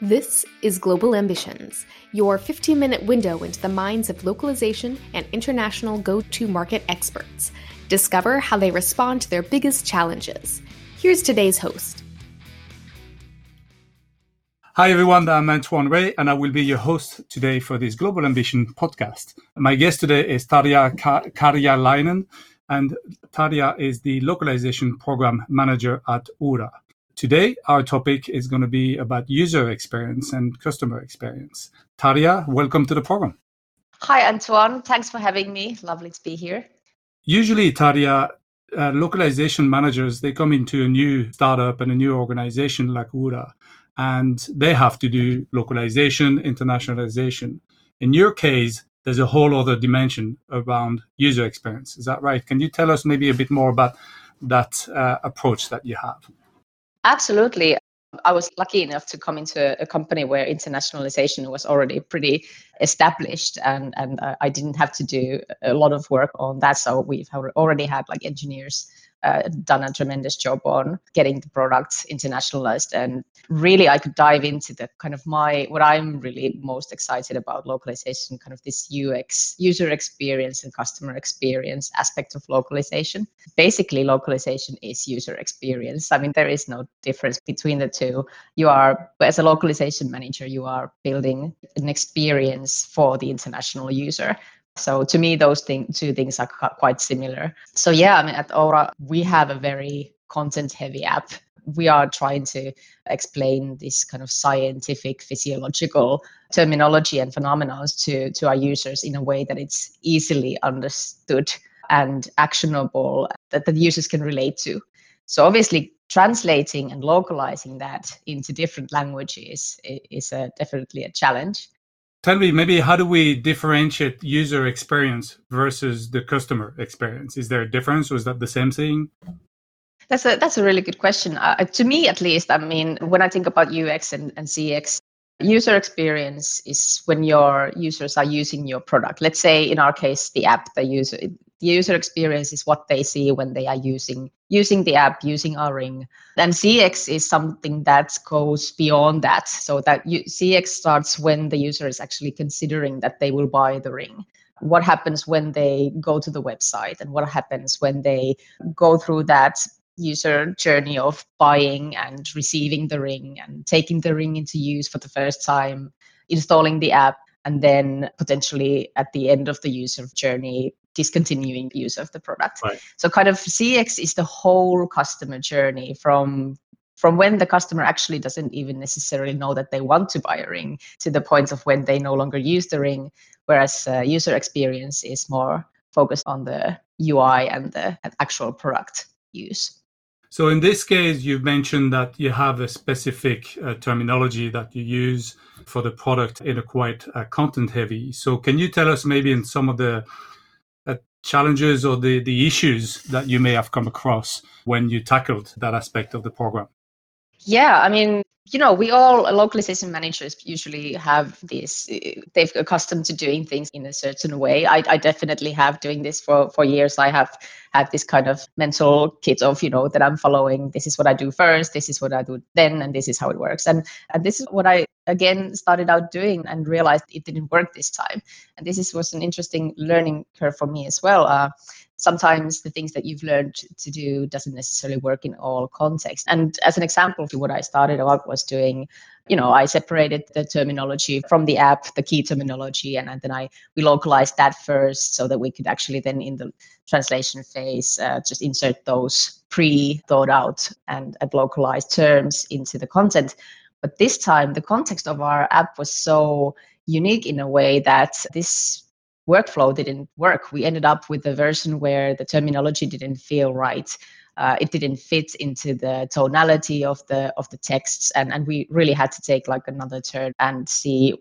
This is Global Ambitions, your 15 minute window into the minds of localization and international go to market experts. Discover how they respond to their biggest challenges. Here's today's host. Hi, everyone. I'm Antoine Rey, and I will be your host today for this Global Ambition podcast. My guest today is Tarja Karjalainen, and Tarja is the localization program manager at Oura. Today, our topic is going to be about user experience and customer experience. Tarja, welcome to the program. Hi, Antoine. Thanks for having me. Lovely to be here. Usually, Tarja, uh, localization managers, they come into a new startup and a new organization like Oura, and they have to do localization, internationalization. In your case, there's a whole other dimension around user experience. Is that right? Can you tell us maybe a bit more about that uh, approach that you have? Absolutely. I was lucky enough to come into a company where internationalization was already pretty established and, and uh, I didn't have to do a lot of work on that. So we've already had like engineers uh, done a tremendous job on getting the products internationalized. And really i could dive into the kind of my what i'm really most excited about localization kind of this ux user experience and customer experience aspect of localization. Basically localization is user experience. I mean there is no difference between the two. You are as a localization manager you are building an experience for the international user so to me, those thing, two things are quite similar. So yeah, I mean, at Oura, we have a very content-heavy app. We are trying to explain this kind of scientific, physiological terminology and phenomena to, to our users in a way that it's easily understood and actionable that the users can relate to. So obviously, translating and localizing that into different languages is a, definitely a challenge tell me maybe how do we differentiate user experience versus the customer experience? Is there a difference? Or is that the same thing? That's a that's a really good question. Uh, to me at least i mean when i think about ux and, and cx user experience is when your users are using your product. Let's say in our case the app the user the user experience is what they see when they are using using the app using our ring. And cx is something that goes beyond that. So that you, cx starts when the user is actually considering that they will buy the ring. What happens when they go to the website and what happens when they go through that user journey of buying and receiving the ring and taking the ring into use for the first time installing the app and then potentially at the end of the user journey discontinuing use of the product. Right. So kind of CX is the whole customer journey from from when the customer actually doesn't even necessarily know that they want to buy a ring to the point of when they no longer use the ring, whereas uh, user experience is more focused on the UI and the actual product use. So in this case, you've mentioned that you have a specific uh, terminology that you use for the product in a quite uh, content heavy. So can you tell us maybe in some of the challenges or the, the issues that you may have come across when you tackled that aspect of the program? Yeah, I mean, you know, we all localization managers usually have this, they've accustomed to doing things in a certain way. I, I definitely have doing this for, for years. I have had this kind of mental kit of, you know, that I'm following. This is what I do first. This is what I do then. And this is how it works. And, and this is what I, again, started out doing and realized it didn't work this time. And this is, was an interesting learning curve for me as well. Uh, sometimes the things that you've learned to do doesn't necessarily work in all contexts. And as an example, to what I started out was doing, you know, I separated the terminology from the app, the key terminology, and, and then I we localized that first so that we could actually then in the translation phase uh, just insert those pre-thought out and, and localized terms into the content. But this time, the context of our app was so unique in a way that this workflow didn't work. We ended up with a version where the terminology didn't feel right. Uh, it didn't fit into the tonality of the of the texts, and and we really had to take like another turn and see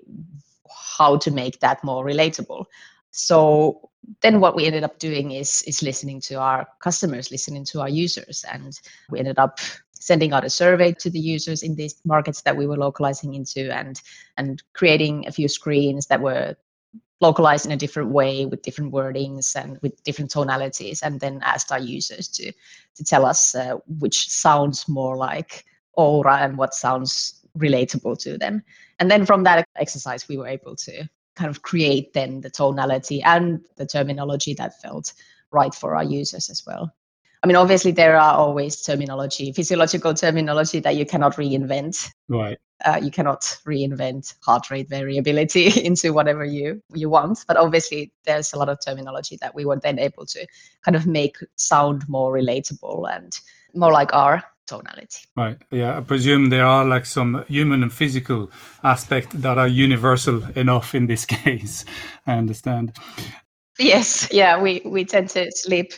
how to make that more relatable. So then what we ended up doing is is listening to our customers, listening to our users, and we ended up sending out a survey to the users in these markets that we were localizing into and and creating a few screens that were localized in a different way with different wordings and with different tonalities and then asked our users to to tell us uh, which sounds more like Oura and what sounds relatable to them. And then from that exercise, we were able to kind of create then the tonality and the terminology that felt right for our users as well. I mean, obviously, there are always terminology, physiological terminology that you cannot reinvent. Right. Uh, you cannot reinvent heart rate variability into whatever you you want. But obviously, there's a lot of terminology that we were then able to kind of make sound more relatable and more like our tonality. Right. Yeah. I presume there are like some human and physical aspect that are universal enough in this case. I understand. Yes. Yeah. We we tend to sleep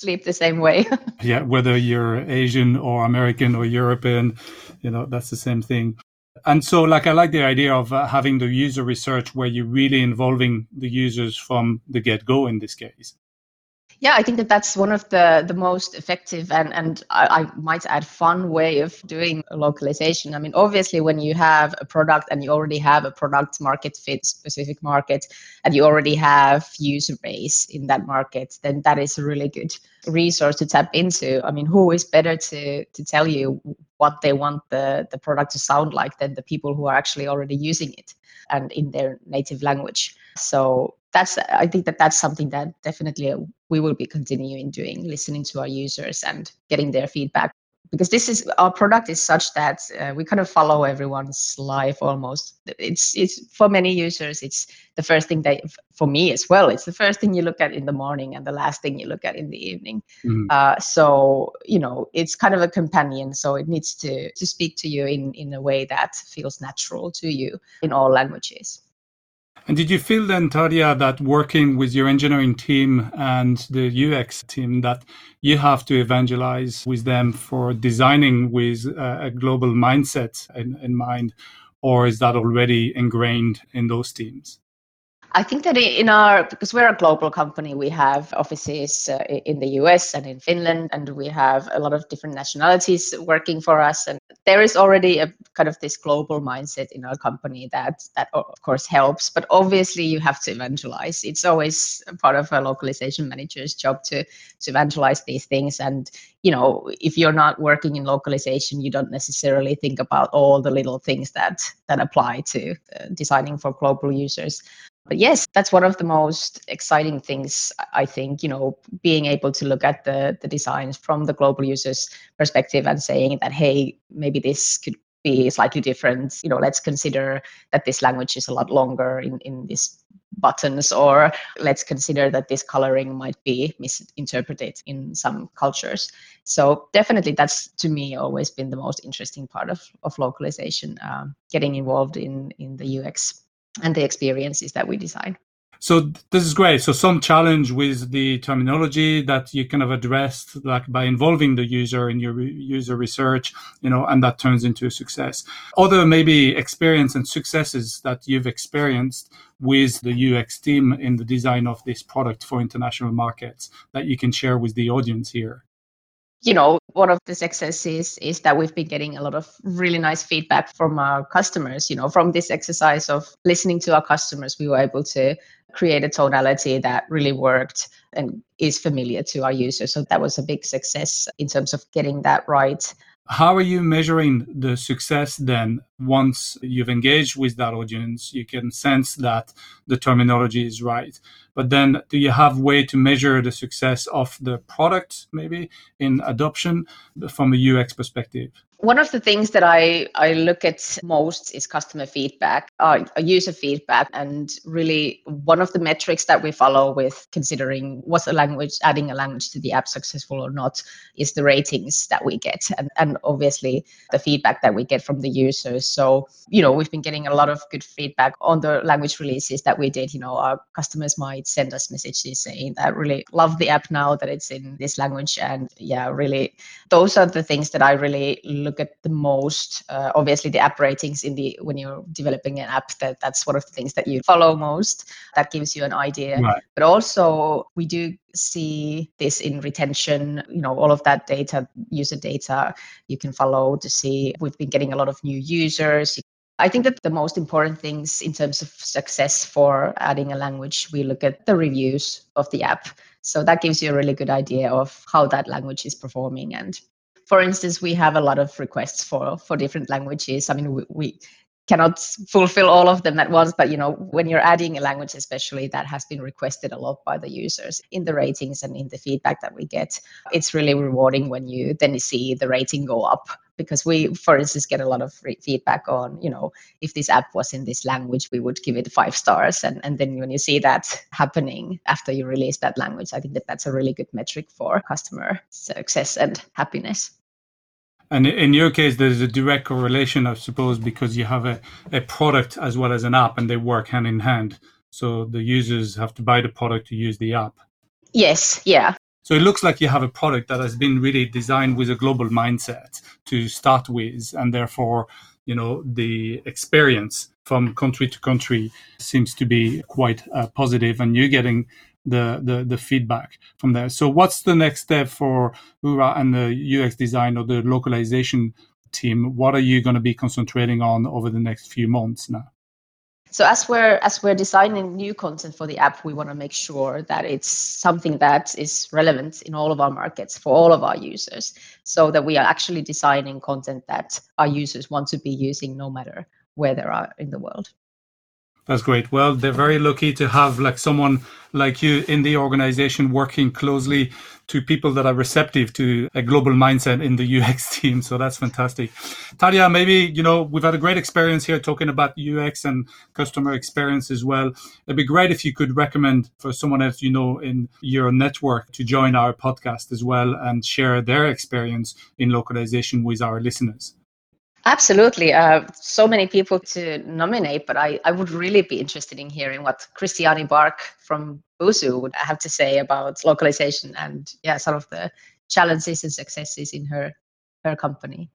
sleep the same way. yeah. Whether you're Asian or American or European, you know that's the same thing. And so, like, I like the idea of uh, having the user research where you're really involving the users from the get go in this case yeah, I think that that's one of the the most effective and and I, I, might add fun way of doing localization. I mean, obviously, when you have a product and you already have a product market fit specific market, and you already have user base in that market, then that is a really good resource to tap into. I mean, who is better to to tell you what they want the the product to sound like than the people who are actually already using it and in their native language. So that's i think that that's something that definitely we will be continuing doing listening to our users and getting their feedback. Because this is our product is such that uh, we kind of follow everyone's life almost. It's it's for many users it's the first thing that for me as well it's the first thing you look at in the morning and the last thing you look at in the evening. Mm. uh, so you know it's kind of a companion so it needs to to speak to you in in a way that feels natural to you in all languages and did you feel then, Tarja, that working with your engineering team and the UX team, that you have to evangelize with them for designing with a global mindset in, in mind? Or is that already ingrained in those teams? I think that in our, because we're a global company, we have offices uh, in the US and in Finland, and we have a lot of different nationalities working for us. And there is already a kind of this global mindset in our company that, that of course helps. But obviously, you have to evangelize. It's always part of a localization manager's job to, to evangelize these things. And, you know, if you're not working in localization, you don't necessarily think about all the little things that, that apply to uh, designing for global users but yes that's one of the most exciting things i think you know being able to look at the the designs from the global users perspective and saying that hey maybe this could be slightly different. You know let's consider that this language is a lot longer in in this buttons or let's consider that this coloring might be misinterpreted in some cultures. So definitely that's to me always been the most interesting part of, of localization um, getting involved in in the ux and the experiences that we design. So this is great. So some challenge with the terminology that you kind of addressed, like by involving the user in your user research, you know, and that turns into a success. Other maybe experience and successes that you've experienced with the UX team in the design of this product for international markets that you can share with the audience here you know, one of the successes is that we've been getting a lot of really nice feedback from our customers. You know, from this exercise of listening to our customers, we were able to create a tonality that really worked and is familiar to our users. So that was a big success in terms of getting that right. How are you measuring the success then? Once you've engaged with that audience, you can sense that the terminology is right. But then, do you have way to measure the success of the product, maybe in adoption from a UX perspective? One of the things that I, I look at most is customer feedback, uh, user feedback, and really one of the metrics that we follow with considering was a language, adding a language to the app successful or not, is the ratings that we get, and, and obviously the feedback that we get from the users. So, you know, we've been getting a lot of good feedback on the language releases that we did. You know, our customers might send us messages saying that really love the app now that it's in this language, and yeah, really, those are the things that I really look at the most. Uh, obviously, the app ratings in the when you're developing an app, that that's one of the things that you follow most. That gives you an idea. Right. But also, we do see this in retention. You know, all of that data, user data, you can follow to see. We've been getting a lot of new users. I think that the most important things in terms of success for adding a language, we look at the reviews of the app. So that gives you a really good idea of how that language is performing and for instance, we have a lot of requests for for different languages. I mean, we, we cannot fulfill all of them at once but you know when you're adding a language especially that has been requested a lot by the users in the ratings and in the feedback that we get it's really rewarding when you then see the rating go up because we for instance get a lot of feedback on you know if this app was in this language we would give it five stars and, and then when you see that happening after you release that language i think that that's a really good metric for customer success and happiness and in your case, there's a direct correlation, I suppose, because you have a, a product as well as an app and they work hand in hand. So the users have to buy the product to use the app. Yes, yeah. So it looks like you have a product that has been really designed with a global mindset to start with, and therefore, you know, the experience from country to country seems to be quite uh, positive, and you're getting the, the, the feedback from there. So what's the next step for Oura and the UX design or the localization team? What are you going to be concentrating on over the next few months now? So as we're as we're designing new content for the app, we want to make sure that it's something that is relevant in all of our markets for all of our users, so that we are actually designing content that our users want to be using no matter where they are in the world. That's great. Well, they're very lucky to have like someone like you in the organization working closely to people that are receptive to a global mindset in the UX team. So that's fantastic. Tarja, maybe, you know, we've had a great experience here talking about UX and customer experience as well. It'd be great if you could recommend for someone else you know in your network to join our podcast as well and share their experience in localization with our listeners. Absolutely. Uh, so many people to nominate, but I, I would really be interested in hearing what Christiane Bark from Busuu would have to say about localization and yeah, some of the challenges and successes in her her company.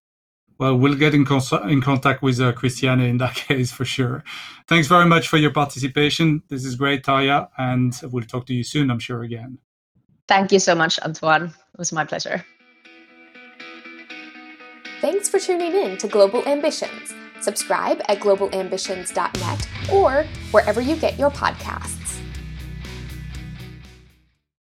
Well, we'll get in, cons- in contact with uh, Christiane in that case for sure. Thanks very much for your participation. This is great, Taya, and we'll talk to you soon, I'm sure, again. Thank you so much, Antoine. It was my pleasure. Thanks for tuning in to Global Ambitions. Subscribe at globalambitions.net or wherever you get your podcasts.